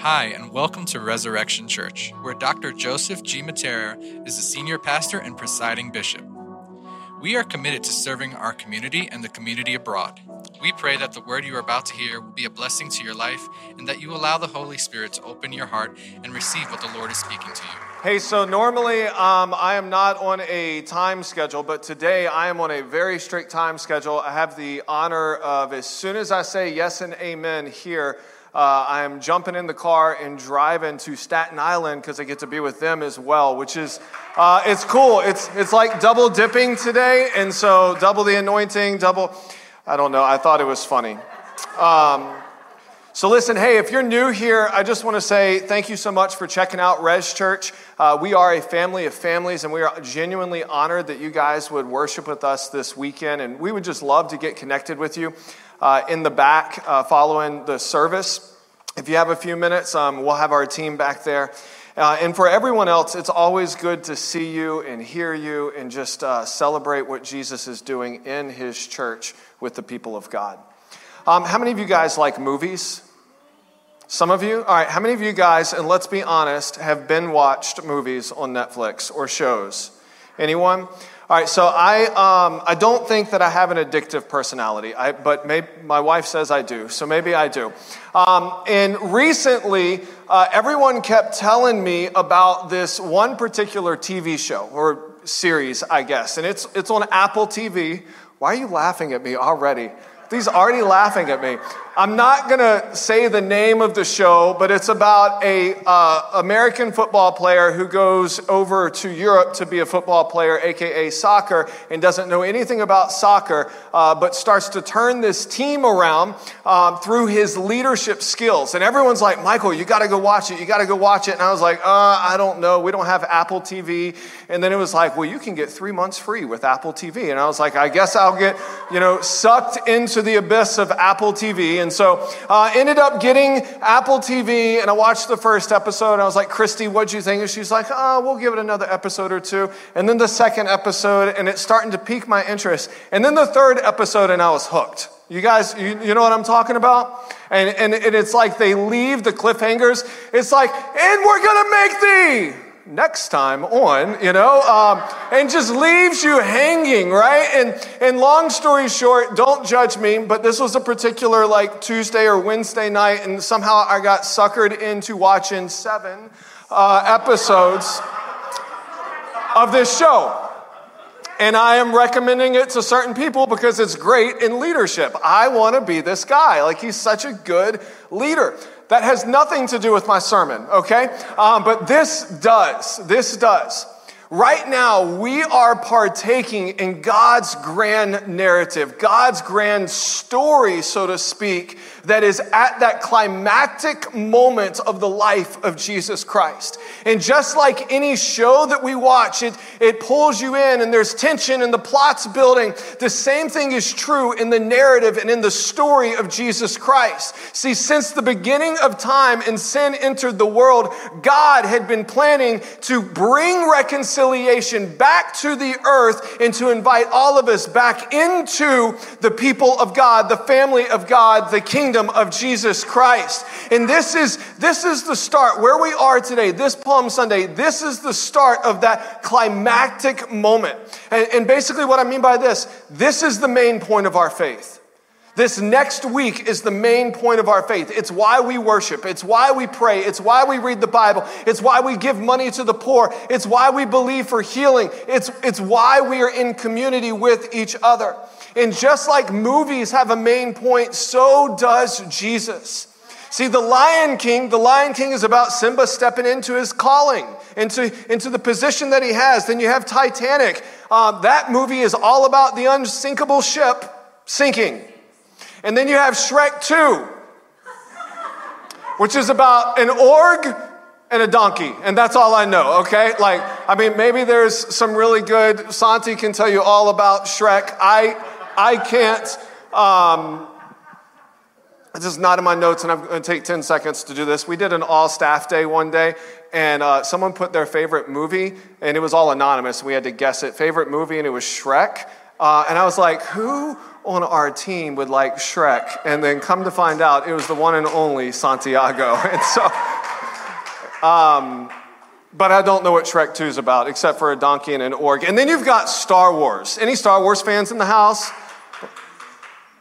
Hi, and welcome to Resurrection Church, where Dr. Joseph G. Mattera is the senior pastor and presiding bishop. We are committed to serving our community and the community abroad. We pray that the word you are about to hear will be a blessing to your life and that you allow the Holy Spirit to open your heart and receive what the Lord is speaking to you. Hey, so normally um, I am not on a time schedule, but today I am on a very strict time schedule. I have the honor of, as soon as I say yes and amen here, uh, I am jumping in the car and driving to Staten Island because I get to be with them as well, which is uh, it's cool. It's it's like double dipping today, and so double the anointing, double. I don't know. I thought it was funny. Um, so, listen, hey, if you're new here, I just want to say thank you so much for checking out Res Church. Uh, we are a family of families, and we are genuinely honored that you guys would worship with us this weekend. And we would just love to get connected with you uh, in the back uh, following the service. If you have a few minutes, um, we'll have our team back there. Uh, and for everyone else, it's always good to see you and hear you and just uh, celebrate what Jesus is doing in his church with the people of God. Um, how many of you guys like movies? Some of you? All right, how many of you guys, and let's be honest, have been watched movies on Netflix or shows? Anyone? All right, so I, um, I don't think that I have an addictive personality, I, but my wife says I do, so maybe I do. Um, and recently, uh, everyone kept telling me about this one particular TV show or series, I guess, and it's, it's on Apple TV. Why are you laughing at me already? He's already laughing at me. I'm not going to say the name of the show, but it's about a uh, American football player who goes over to Europe to be a football player, aka soccer, and doesn't know anything about soccer, uh, but starts to turn this team around um, through his leadership skills. And everyone's like, Michael, you got to go watch it. You got to go watch it. And I was like, uh, I don't know. We don't have Apple TV. And then it was like, well, you can get three months free with Apple TV. And I was like, I guess I'll get, you know, sucked into the abyss of Apple TV. And and so uh, ended up getting Apple TV, and I watched the first episode. And I was like, Christy, what'd you think? And she's like, oh, we'll give it another episode or two. And then the second episode, and it's starting to pique my interest. And then the third episode, and I was hooked. You guys, you, you know what I'm talking about? And, and, and it's like they leave the cliffhangers. It's like, and we're going to make thee next time on, you know, um, and just leaves you hanging, right? And, and long story short, don't judge me, but this was a particular like Tuesday or Wednesday night, and somehow I got suckered into watching seven uh, episodes of this show. And I am recommending it to certain people because it's great in leadership. I want to be this guy. Like, he's such a good leader. That has nothing to do with my sermon, okay? Um, but this does. This does. Right now, we are partaking in God's grand narrative, God's grand story, so to speak, that is at that climactic moment of the life of Jesus Christ. And just like any show that we watch, it, it pulls you in and there's tension and the plot's building. The same thing is true in the narrative and in the story of Jesus Christ. See, since the beginning of time and sin entered the world, God had been planning to bring reconciliation back to the earth and to invite all of us back into the people of God, the family of God, the kingdom kingdom of Jesus Christ. And this is, this is the start where we are today, this Palm Sunday. This is the start of that climactic moment. And, and basically, what I mean by this, this is the main point of our faith. This next week is the main point of our faith. It's why we worship. It's why we pray. It's why we read the Bible. It's why we give money to the poor. It's why we believe for healing. It's, it's why we are in community with each other. And just like movies have a main point, so does Jesus. See, the Lion King, the Lion King is about Simba stepping into his calling, into, into the position that he has. Then you have Titanic. Uh, that movie is all about the unsinkable ship sinking. And then you have Shrek 2, which is about an org and a donkey. And that's all I know, okay? Like, I mean, maybe there's some really good, Santi can tell you all about Shrek. I, I can't. Um, this is not in my notes, and I'm going to take 10 seconds to do this. We did an all staff day one day, and uh, someone put their favorite movie, and it was all anonymous. We had to guess it. Favorite movie, and it was Shrek. Uh, and I was like, who on our team would like Shrek, and then come to find out it was the one and only Santiago. And so, um, but I don't know what Shrek 2 is about, except for a donkey and an orc. And then you've got Star Wars. Any Star Wars fans in the house?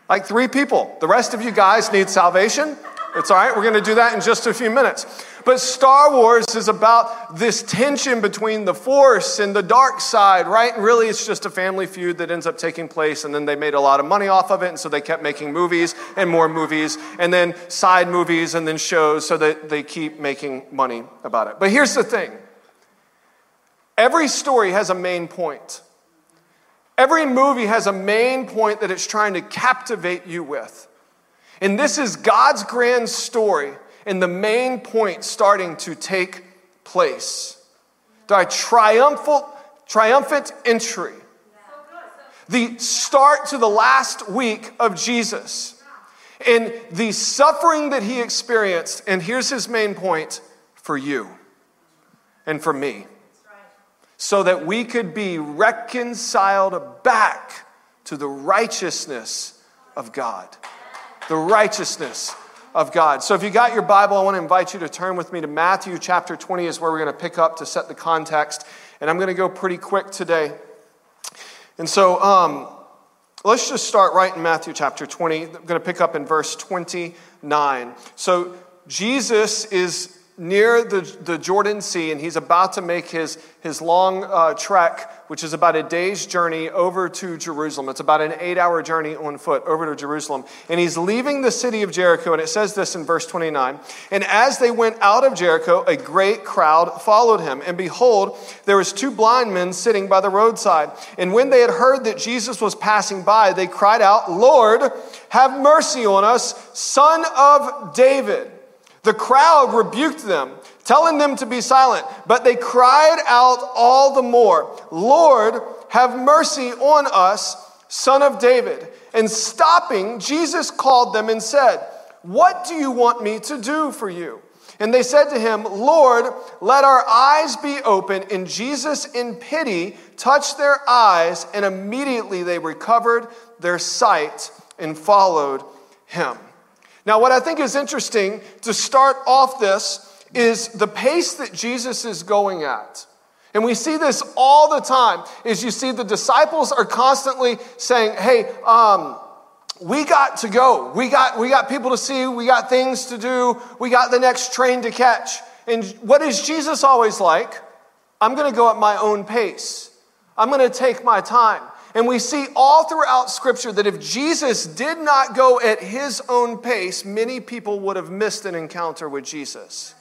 Like three people. The rest of you guys need salvation. It's all right. We're going to do that in just a few minutes. But Star Wars is about this tension between the force and the dark side, right? And really, it's just a family feud that ends up taking place, and then they made a lot of money off of it, and so they kept making movies and more movies, and then side movies and then shows so that they keep making money about it. But here's the thing every story has a main point. Every movie has a main point that it's trying to captivate you with. And this is God's grand story and the main point starting to take place. The triumphant, triumphant entry. The start to the last week of Jesus. And the suffering that he experienced. And here's his main point for you and for me. So that we could be reconciled back to the righteousness of God. The righteousness of God. So if you got your Bible, I want to invite you to turn with me to Matthew chapter 20 is where we're going to pick up to set the context. And I'm going to go pretty quick today. And so um, let's just start right in Matthew chapter 20. I'm going to pick up in verse 29. So Jesus is near the, the Jordan Sea, and he's about to make his, his long uh, trek, which is about a day's journey over to Jerusalem. It's about an eight hour journey on foot over to Jerusalem. And he's leaving the city of Jericho, and it says this in verse 29 And as they went out of Jericho, a great crowd followed him. And behold, there was two blind men sitting by the roadside. And when they had heard that Jesus was passing by, they cried out, Lord, have mercy on us, son of David. The crowd rebuked them, telling them to be silent, but they cried out all the more, Lord, have mercy on us, son of David. And stopping, Jesus called them and said, What do you want me to do for you? And they said to him, Lord, let our eyes be open. And Jesus, in pity, touched their eyes, and immediately they recovered their sight and followed him. Now, what I think is interesting to start off this is the pace that Jesus is going at. And we see this all the time is you see the disciples are constantly saying, hey, um, we got to go. We got, we got people to see. We got things to do. We got the next train to catch. And what is Jesus always like? I'm going to go at my own pace. I'm going to take my time. And we see all throughout Scripture that if Jesus did not go at his own pace, many people would have missed an encounter with Jesus.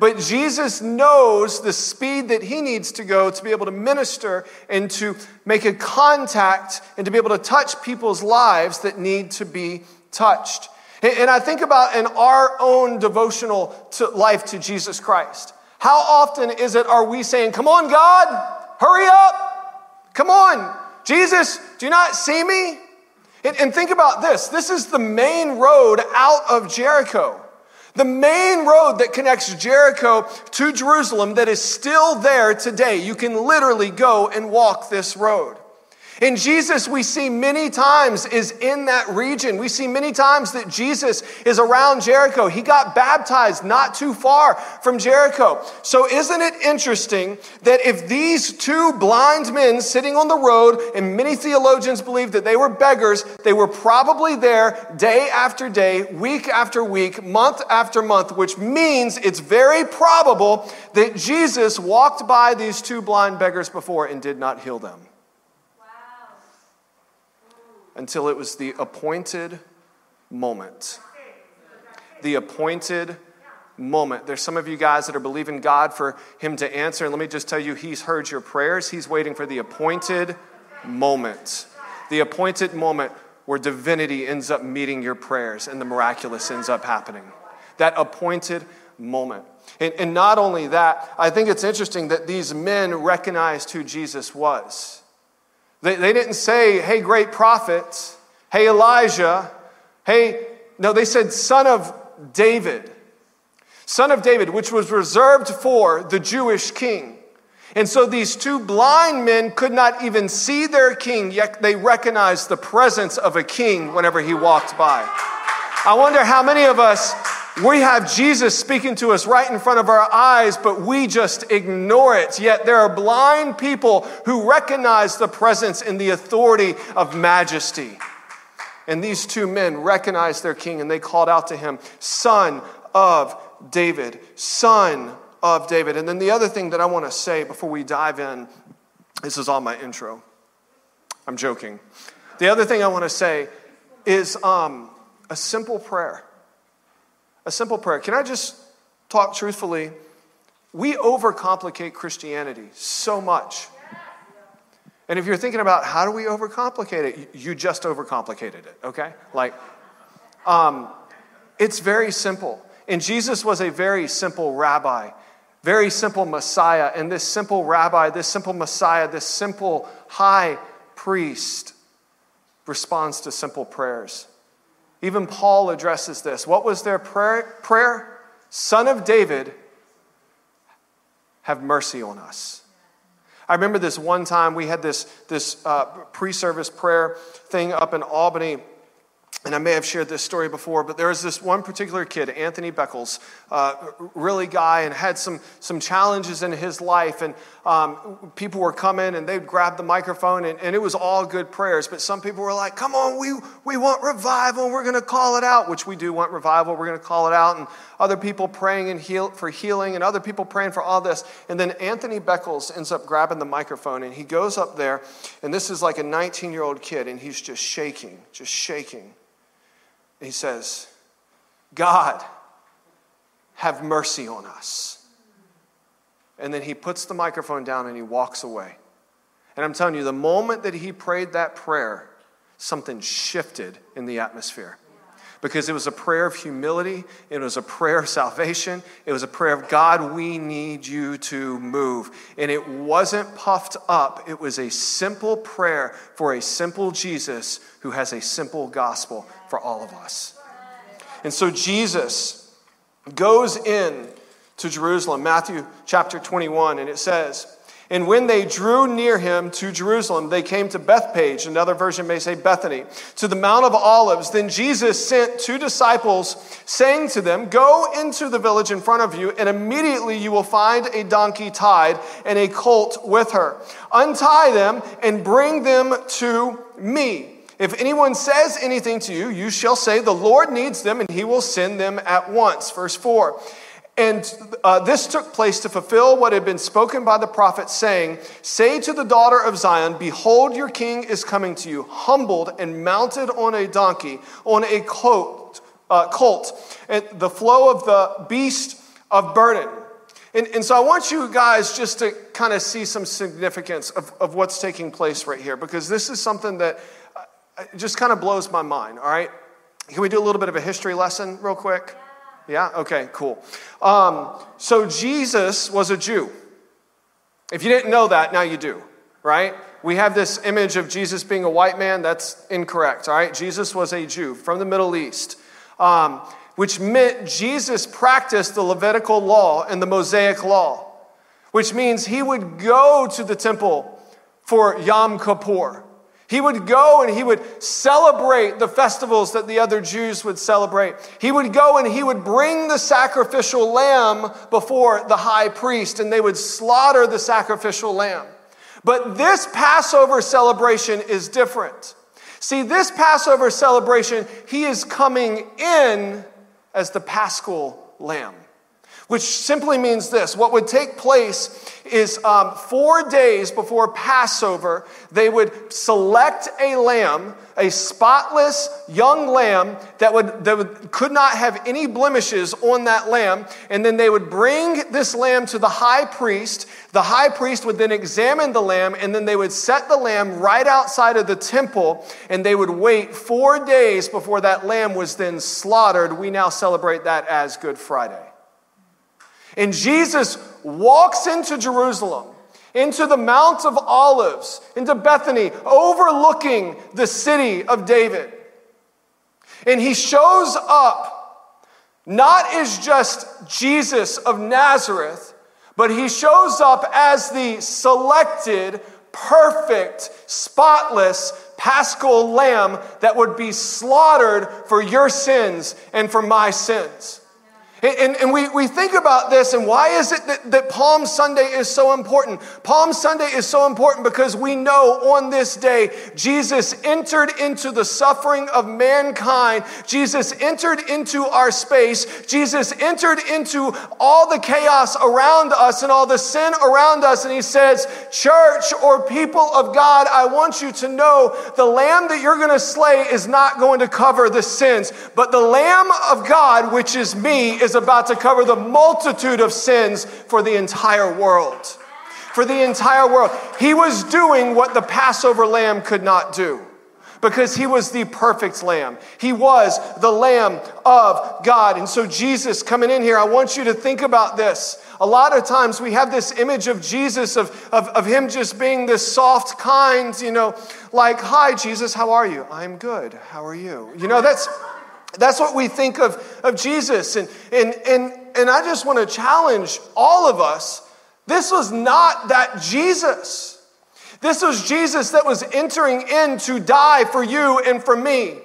But Jesus knows the speed that he needs to go to be able to minister and to make a contact and to be able to touch people's lives that need to be touched. And I think about in our own devotional to life to Jesus Christ. How often is it are we saying, Come on, God, hurry up, come on, Jesus, do you not see me? And, and think about this this is the main road out of Jericho. The main road that connects Jericho to Jerusalem that is still there today. You can literally go and walk this road. And Jesus, we see many times, is in that region. We see many times that Jesus is around Jericho. He got baptized not too far from Jericho. So, isn't it interesting that if these two blind men sitting on the road, and many theologians believe that they were beggars, they were probably there day after day, week after week, month after month, which means it's very probable that Jesus walked by these two blind beggars before and did not heal them until it was the appointed moment. The appointed moment. There's some of you guys that are believing God for Him to answer. And let me just tell you, He's heard your prayers. He's waiting for the appointed moment. The appointed moment where divinity ends up meeting your prayers and the miraculous ends up happening. That appointed moment. And, and not only that, I think it's interesting that these men recognized who Jesus was. They, they didn't say, hey, great prophet, hey, Elijah, hey, no, they said, son of David. Son of David, which was reserved for the Jewish king. And so these two blind men could not even see their king, yet they recognized the presence of a king whenever he walked by. I wonder how many of us we have Jesus speaking to us right in front of our eyes, but we just ignore it. Yet there are blind people who recognize the presence and the authority of majesty. And these two men recognized their king and they called out to him, Son of David, Son of David. And then the other thing that I want to say before we dive in this is all my intro. I'm joking. The other thing I want to say is um, a simple prayer a simple prayer. Can I just talk truthfully? We overcomplicate Christianity so much. And if you're thinking about how do we overcomplicate it, you just overcomplicated it, okay? Like, um, it's very simple. And Jesus was a very simple rabbi, very simple Messiah. And this simple rabbi, this simple Messiah, this simple high priest responds to simple prayers. Even Paul addresses this. What was their prayer? prayer? Son of David, have mercy on us. I remember this one time we had this, this uh, pre service prayer thing up in Albany and I may have shared this story before, but there was this one particular kid, Anthony Beckles, uh, really guy, and had some, some challenges in his life. And um, people were coming and they'd grab the microphone, and, and, it was all good prayers. But some people were like, Come on, we, we want revival, we're going to call it out, which we do want revival, we're going to call it out. And other people praying and heal, for healing, and other people praying for all this. And then Anthony Beckles ends up grabbing the microphone, and he goes up there, and this is like a 19 year old kid, and he's just shaking, just shaking. He says, God, have mercy on us. And then he puts the microphone down and he walks away. And I'm telling you, the moment that he prayed that prayer, something shifted in the atmosphere. Because it was a prayer of humility, it was a prayer of salvation, it was a prayer of God, we need you to move. And it wasn't puffed up, it was a simple prayer for a simple Jesus who has a simple gospel for all of us. And so Jesus goes in to Jerusalem, Matthew chapter 21, and it says, and when they drew near him to Jerusalem, they came to Bethphage, another version may say Bethany, to the Mount of Olives. Then Jesus sent two disciples, saying to them, Go into the village in front of you, and immediately you will find a donkey tied and a colt with her. Untie them and bring them to me. If anyone says anything to you, you shall say, The Lord needs them, and he will send them at once. Verse 4. And uh, this took place to fulfill what had been spoken by the prophet, saying, Say to the daughter of Zion, Behold, your king is coming to you, humbled and mounted on a donkey, on a colt, uh, colt and the flow of the beast of burden. And, and so I want you guys just to kind of see some significance of, of what's taking place right here, because this is something that just kind of blows my mind, all right? Can we do a little bit of a history lesson real quick? Yeah? Okay, cool. Um, so Jesus was a Jew. If you didn't know that, now you do, right? We have this image of Jesus being a white man. That's incorrect, all right? Jesus was a Jew from the Middle East, um, which meant Jesus practiced the Levitical law and the Mosaic law, which means he would go to the temple for Yom Kippur. He would go and he would celebrate the festivals that the other Jews would celebrate. He would go and he would bring the sacrificial lamb before the high priest and they would slaughter the sacrificial lamb. But this Passover celebration is different. See, this Passover celebration, he is coming in as the paschal lamb which simply means this. What would take place is um, four days before Passover, they would select a lamb, a spotless young lamb that, would, that would, could not have any blemishes on that lamb, and then they would bring this lamb to the high priest. The high priest would then examine the lamb, and then they would set the lamb right outside of the temple, and they would wait four days before that lamb was then slaughtered. We now celebrate that as Good Friday. And Jesus walks into Jerusalem, into the Mount of Olives, into Bethany, overlooking the city of David. And he shows up not as just Jesus of Nazareth, but he shows up as the selected, perfect, spotless, paschal lamb that would be slaughtered for your sins and for my sins. And, and, we, we think about this, and why is it that, that Palm Sunday is so important? Palm Sunday is so important because we know on this day Jesus entered into the suffering of mankind. Jesus entered into our space. Jesus entered into all the chaos around us and all the sin around us. And he says, Church or people of God, I want you to know the lamb that you're going to slay is not going to cover the sins, but the lamb of God, which is me, is about to cover the multitude of sins for the entire world. For the entire world. He was doing what the Passover lamb could not do because he was the perfect lamb. He was the lamb of God. And so, Jesus coming in here, I want you to think about this. A lot of times we have this image of Jesus, of, of, of him just being this soft, kind, you know, like, Hi, Jesus, how are you? I'm good. How are you? You know, that's. That's what we think of, of Jesus. And, and, and, and I just want to challenge all of us this was not that Jesus. This was Jesus that was entering in to die for you and for me.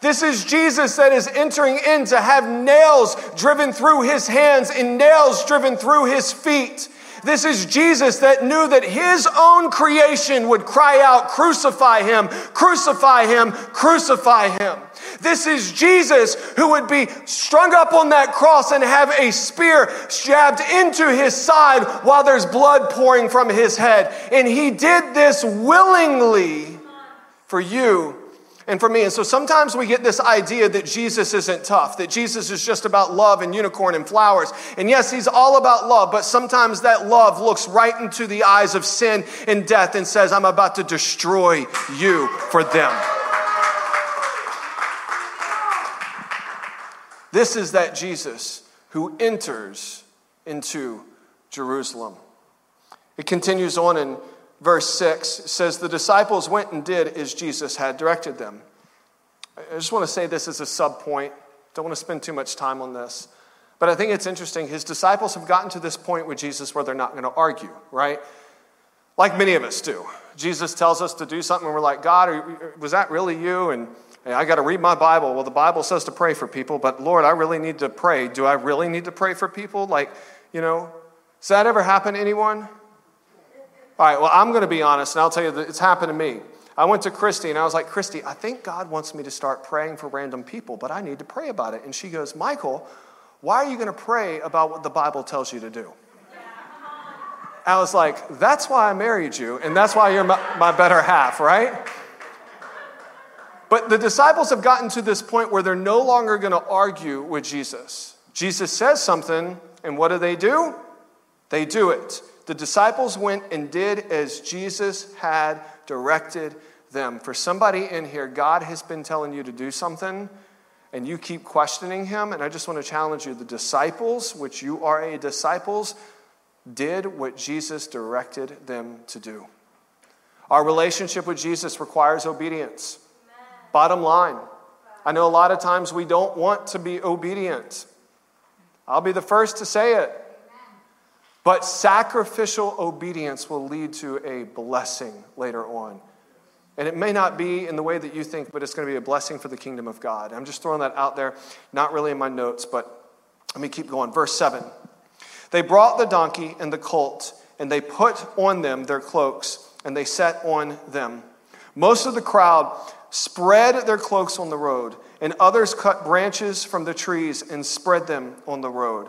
This is Jesus that is entering in to have nails driven through his hands and nails driven through his feet. This is Jesus that knew that his own creation would cry out, Crucify him, crucify him, crucify him. This is Jesus who would be strung up on that cross and have a spear jabbed into his side while there's blood pouring from his head. And he did this willingly for you and for me. And so sometimes we get this idea that Jesus isn't tough, that Jesus is just about love and unicorn and flowers. And yes, he's all about love, but sometimes that love looks right into the eyes of sin and death and says, I'm about to destroy you for them. This is that Jesus who enters into Jerusalem. It continues on in verse 6. Says, The disciples went and did as Jesus had directed them. I just want to say this as a sub point. Don't want to spend too much time on this. But I think it's interesting. His disciples have gotten to this point with Jesus where they're not going to argue, right? Like many of us do. Jesus tells us to do something, and we're like, God, was that really you? And Hey, I got to read my Bible. Well, the Bible says to pray for people, but Lord, I really need to pray. Do I really need to pray for people? Like, you know, does that ever happen to anyone? All right, well, I'm going to be honest, and I'll tell you that it's happened to me. I went to Christy and I was like, Christy, I think God wants me to start praying for random people, but I need to pray about it. And she goes, Michael, why are you going to pray about what the Bible tells you to do? I was like, that's why I married you, and that's why you're my, my better half, right? But the disciples have gotten to this point where they're no longer going to argue with Jesus. Jesus says something, and what do they do? They do it. The disciples went and did as Jesus had directed them. For somebody in here, God has been telling you to do something, and you keep questioning him. And I just want to challenge you the disciples, which you are a disciples, did what Jesus directed them to do. Our relationship with Jesus requires obedience. Bottom line, I know a lot of times we don't want to be obedient. I'll be the first to say it. But sacrificial obedience will lead to a blessing later on. And it may not be in the way that you think, but it's going to be a blessing for the kingdom of God. I'm just throwing that out there, not really in my notes, but let me keep going. Verse 7. They brought the donkey and the colt, and they put on them their cloaks, and they set on them. Most of the crowd spread their cloaks on the road, and others cut branches from the trees and spread them on the road.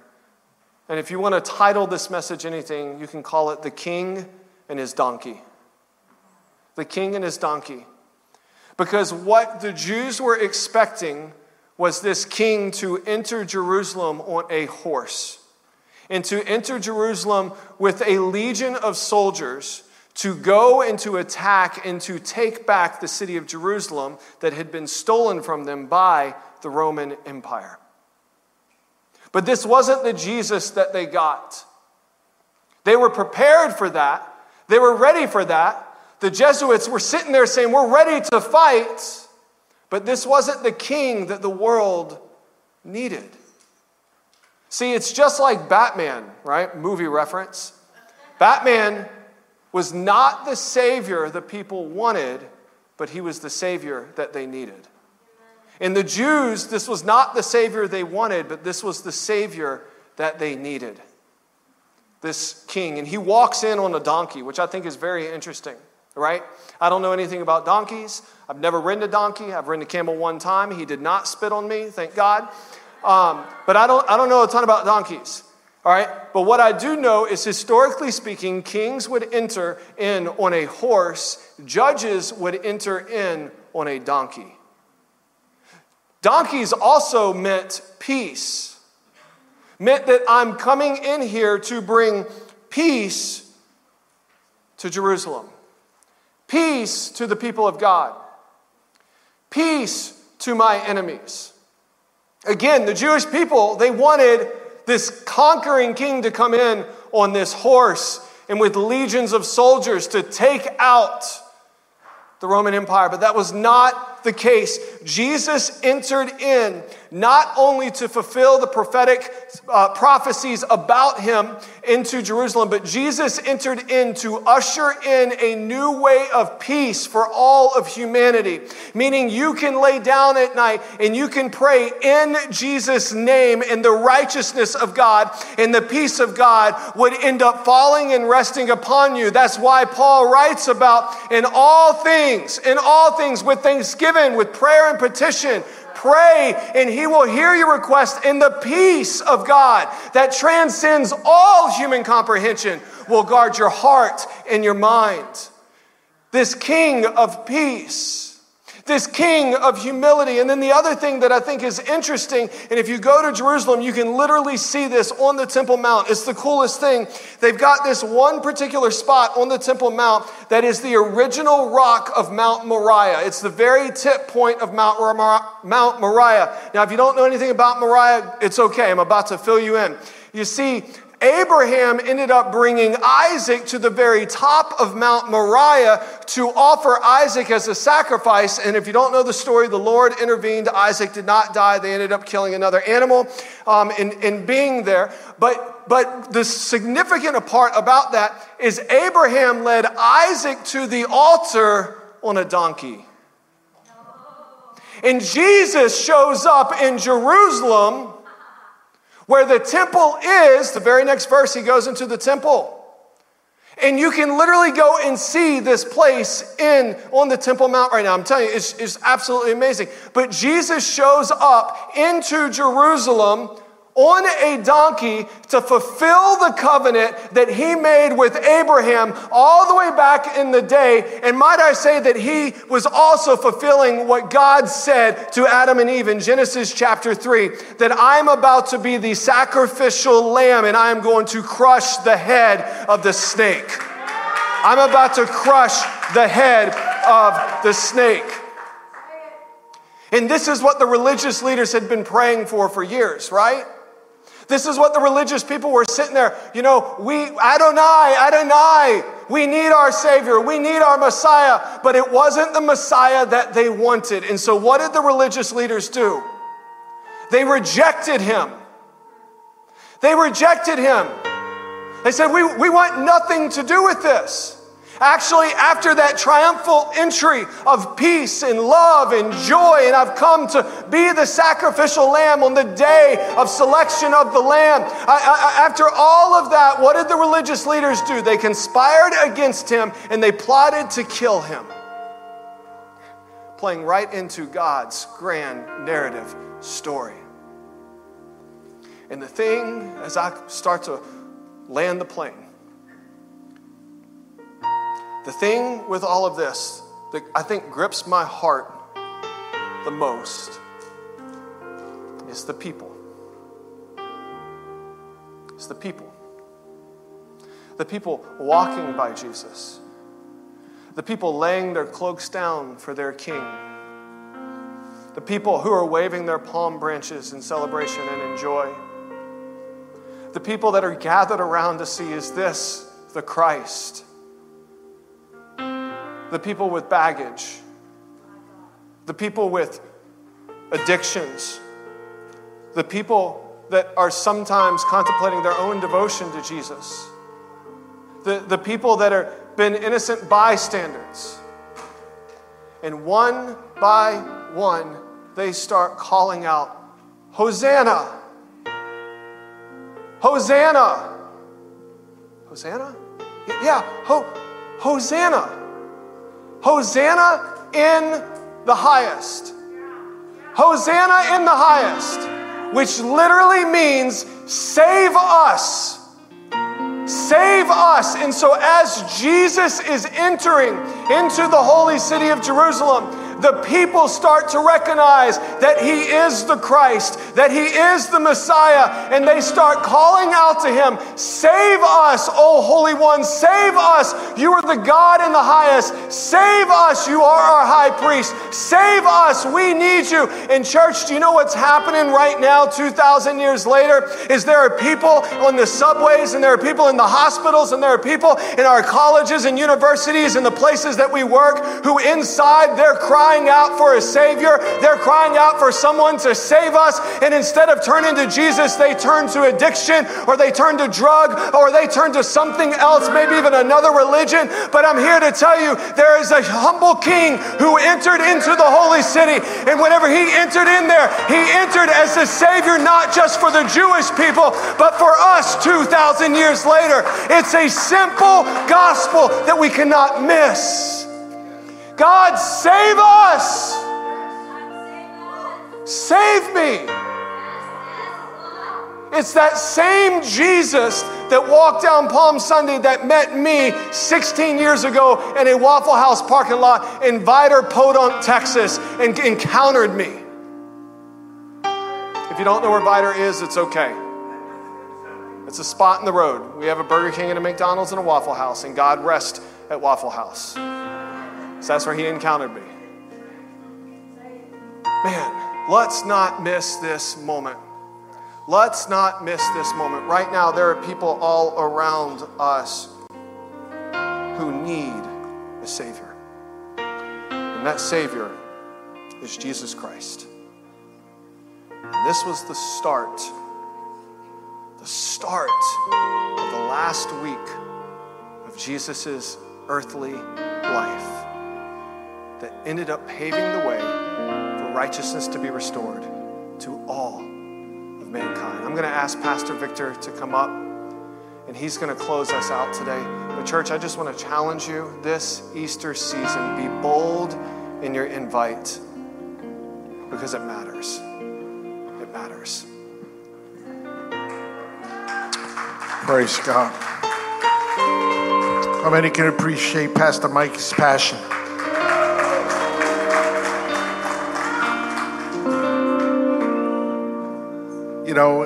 And if you want to title this message anything, you can call it The King and His Donkey. The King and His Donkey. Because what the Jews were expecting was this king to enter Jerusalem on a horse. and to enter Jerusalem with a legion of soldiers to go and to attack and to take back the city of Jerusalem that had been stolen from them by the Roman Empire. But this wasn't the Jesus that they got. They were prepared for that, they were ready for that. The Jesuits were sitting there saying, We're ready to fight. But this wasn't the king that the world needed. See, it's just like Batman, right? Movie reference. Batman was not the savior the people wanted, but he was the savior that they needed. In the Jews, this was not the savior they wanted, but this was the savior that they needed. This king. And he walks in on a donkey, which I think is very interesting, right? I don't know anything about donkeys. I've never ridden a donkey. I've ridden a camel one time. He did not spit on me, thank God. Um, but I don't, I don't know a ton about donkeys. All right? But what I do know is historically speaking, kings would enter in on a horse, judges would enter in on a donkey. Donkeys also meant peace, meant that I'm coming in here to bring peace to Jerusalem, peace to the people of God, peace to my enemies. Again, the Jewish people, they wanted this conquering king to come in on this horse and with legions of soldiers to take out the Roman Empire. But that was not the case. Jesus entered in not only to fulfill the prophetic uh, prophecies about him into Jerusalem, but Jesus entered in to usher in a new way of peace for all of humanity. Meaning you can lay down at night and you can pray in Jesus' name, and the righteousness of God and the peace of God would end up falling and resting upon you. That's why Paul writes about in all things, in all things with thanksgiving thanksgiving, with prayer and petition. Pray, and He will hear your request, and the peace of God that transcends all human comprehension will guard your heart and your mind. This King of peace this king of humility. And then the other thing that I think is interesting, and if you go to Jerusalem, you can literally see this on the Temple Mount. It's the coolest thing. They've got this one particular spot on the Temple Mount that is the original rock of Mount Moriah. It's the very tip point of Mount, Mount Moriah. Now, if you don't know anything about Moriah, it's okay. I'm about to fill you in. You see, Abraham ended up bringing Isaac to the very top of Mount Moriah to offer Isaac as a sacrifice. And if you don't know the story, the Lord intervened. Isaac did not die. They ended up killing another animal um, in, in being there. But, but the significant part about that is Abraham led Isaac to the altar on a donkey. And Jesus shows up in Jerusalem where the temple is, the very next verse, he goes into the temple. And you can literally go and see this place in on the Temple Mount right now. I'm telling you, it's, it's absolutely amazing. But Jesus shows up into Jerusalem on a donkey to fulfill the covenant that he made with Abraham all the way back in the day. And might I say that he was also fulfilling what God said to Adam and Eve in Genesis chapter 3 that I'm about to be the sacrificial lamb and I am going to crush the head of the snake. I'm about to crush the head of the snake. And this is what the religious leaders had been praying for for years, right? This is what the religious people were sitting there. You know, we, Adonai, Adonai, we need our Savior, we need our Messiah, but it wasn't the Messiah that they wanted. And so, what did the religious leaders do? They rejected him. They rejected him. They said, We, we want nothing to do with this. Actually, after that triumphal entry of peace and love and joy, and I've come to be the sacrificial lamb on the day of selection of the lamb. I, I, after all of that, what did the religious leaders do? They conspired against him and they plotted to kill him. Playing right into God's grand narrative story. And the thing, as I start to land the plane, the thing with all of this that I think grips my heart the most is the people. It's the people. The people walking by Jesus. The people laying their cloaks down for their king. The people who are waving their palm branches in celebration and in joy. The people that are gathered around to see is this the Christ? The people with baggage. The people with addictions. The people that are sometimes contemplating their own devotion to Jesus. The, the people that have been innocent bystanders. And one by one, they start calling out, Hosanna! Hosanna! Hosanna? Yeah, ho, Hosanna! Hosanna in the highest. Hosanna in the highest, which literally means save us. Save us. And so, as Jesus is entering into the holy city of Jerusalem, the people start to recognize that He is the Christ, that He is the Messiah, and they start calling out to Him, Save us, O Holy One, save us. You are the God in the highest. Save us, you are our high priest. Save us, we need you. In church, do you know what's happening right now, 2,000 years later? Is there are people on the subways, and there are people in the hospitals, and there are people in our colleges and universities and the places that we work who inside they're crying crying out for a Savior. They're crying out for someone to save us. And instead of turning to Jesus, they turn to addiction or they turn to drug or they turn to something else, maybe even another religion. But I'm here to tell you there is a humble king who entered into the holy city. And whenever he entered in there, he entered as the Savior, not just for the Jewish people, but for us 2,000 years later. It's a simple gospel that we cannot miss. God, save us! Save me! It's that same Jesus that walked down Palm Sunday that met me 16 years ago in a Waffle House parking lot in Vidor, Podunk, Texas, and encountered me. If you don't know where Vidor is, it's okay. It's a spot in the road. We have a Burger King and a McDonald's and a Waffle House, and God rest at Waffle House. So that's where he encountered me. Man, let's not miss this moment. Let's not miss this moment. Right now, there are people all around us who need a Savior. And that Savior is Jesus Christ. And this was the start, the start of the last week of Jesus' earthly life that ended up paving the way for righteousness to be restored to all of mankind. I'm going to ask Pastor Victor to come up and he's going to close us out today. But, church, I just want to challenge you this Easter season be bold in your invite because it matters. It matters. Praise God. How many can appreciate Pastor Mike's passion? You know,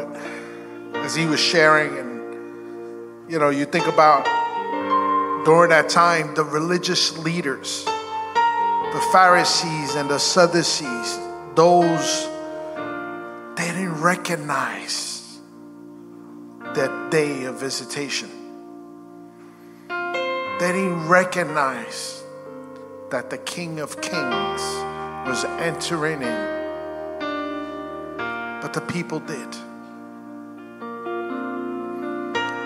as he was sharing, and, you know, you think about during that time, the religious leaders, the Pharisees and the Sadducees, those, they didn't recognize that day of visitation. They didn't recognize that the King of Kings was entering in but the people did.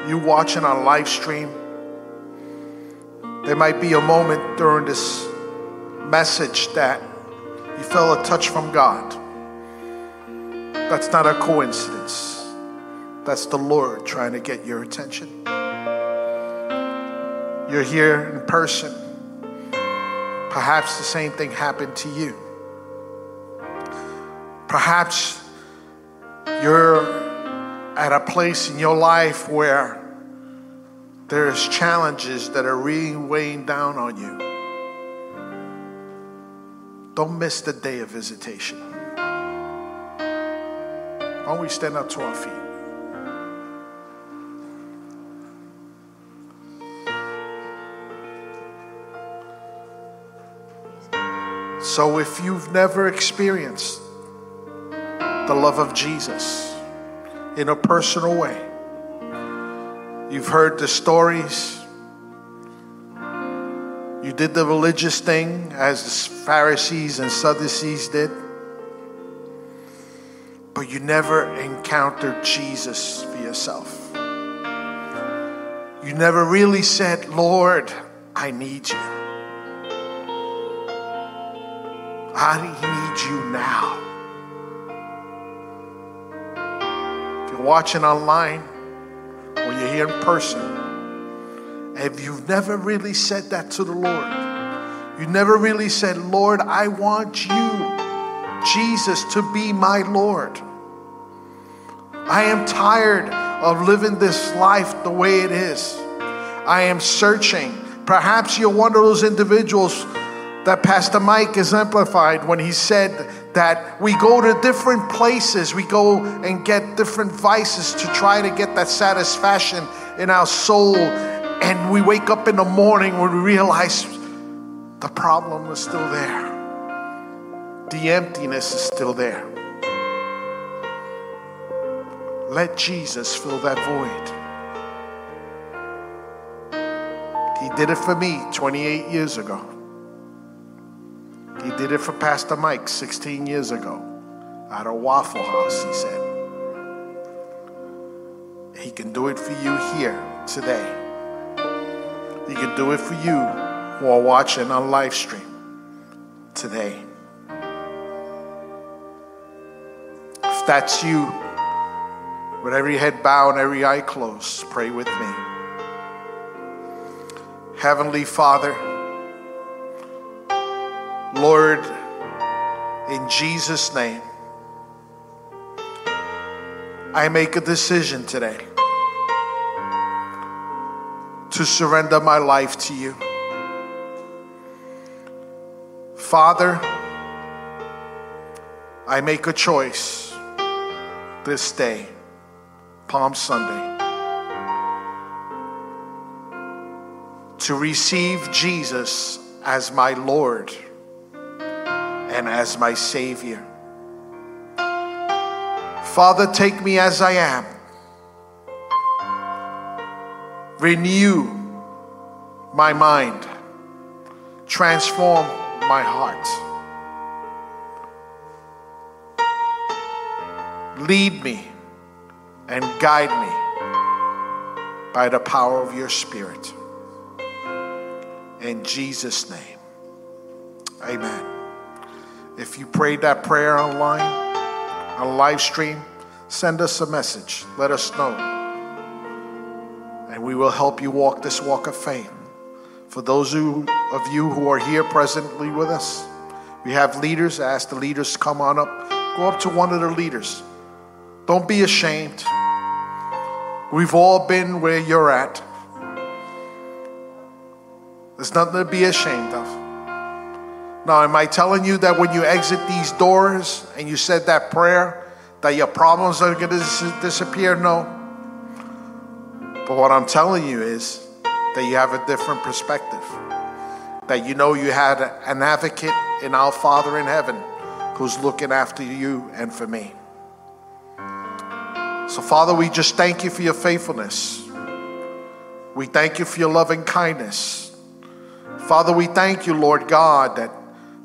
You watching on live stream, there might be a moment during this message that you felt a touch from God. That's not a coincidence. That's the Lord trying to get your attention. You're here in person. Perhaps the same thing happened to you. Perhaps you're at a place in your life where there's challenges that are really weighing down on you, don't miss the day of visitation. Why don't we stand up to our feet? So, if you've never experienced the love of Jesus in a personal way, you've heard the stories, you did the religious thing as the Pharisees and Sadducees did, but you never encountered Jesus for yourself. You never really said, Lord, I need you. I need you now. You're watching online or you're here in person, if you've never really said that to the Lord, you never really said, Lord, I want you, Jesus, to be my Lord. I am tired of living this life the way it is. I am searching. Perhaps you're one of those individuals that Pastor Mike exemplified when he said that we go to different places, we go and get different vices to try to get that satisfaction in our soul. And we wake up in the morning when we realize the problem is still there, the emptiness is still there. Let Jesus fill that void. He did it for me 28 years ago. He did it for Pastor Mike 16 years ago at a Waffle House, he said. He can do it for you here today. He can do it for you who are watching on live stream today. If that's you, with every head bowed and every eye closed, pray with me. Heavenly Father, Lord, in Jesus' name, I make a decision today to surrender my life to you. Father, I make a choice this day, Palm Sunday, to receive Jesus as my Lord and as my Savior. Father, take me as I am. Renew my mind. Transform my heart. Lead me and guide me by the power of your Spirit. In Jesus' name, amen. If you prayed that prayer online, on live stream, send us a message. Let us know. And we will help you walk this walk of faith. For those who, of you who are here presently with us, we have leaders. I ask the leaders to come on up. Go up to one of the leaders. Don't be ashamed. We've all been where you're at. There's nothing to be ashamed of. Now, am I telling you that when you exit these doors and you said that prayer, that your problems are going to dis- disappear? No. But what I'm telling you is that you have a different perspective. That you know you had an advocate in our Father in heaven who's looking after you and for me. So, Father, we just thank you for your faithfulness. We thank you for your loving kindness. Father, we thank you, Lord God, that,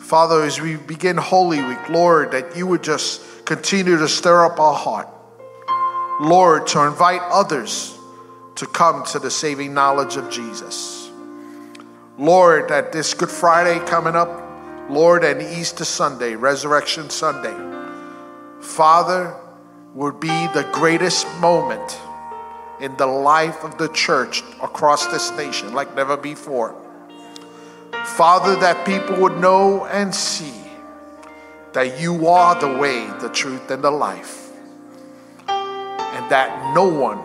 Father, as we begin Holy Week, Lord, that you would just continue to stir up our heart. Lord, to invite others to come to the saving knowledge of Jesus. Lord, that this Good Friday coming up, Lord, and Easter Sunday, Resurrection Sunday, Father, would be the greatest moment in the life of the church across this nation like never before. Father, that people would know and see that you are the way, the truth, and the life, and that no one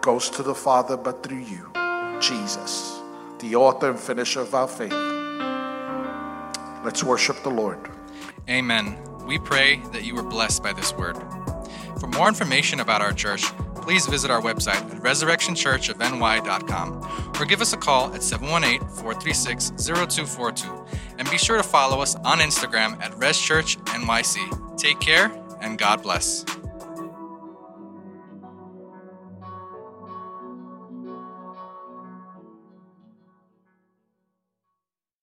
goes to the Father but through you, Jesus, the author and finisher of our faith. Let's worship the Lord. Amen. We pray that you were blessed by this word. For more information about our church, please visit our website at resurrectionchurchofny.com or give us a call at 718 436 0242. and be sure to follow us on Instagram at ResChurchNYC. Take care and God bless.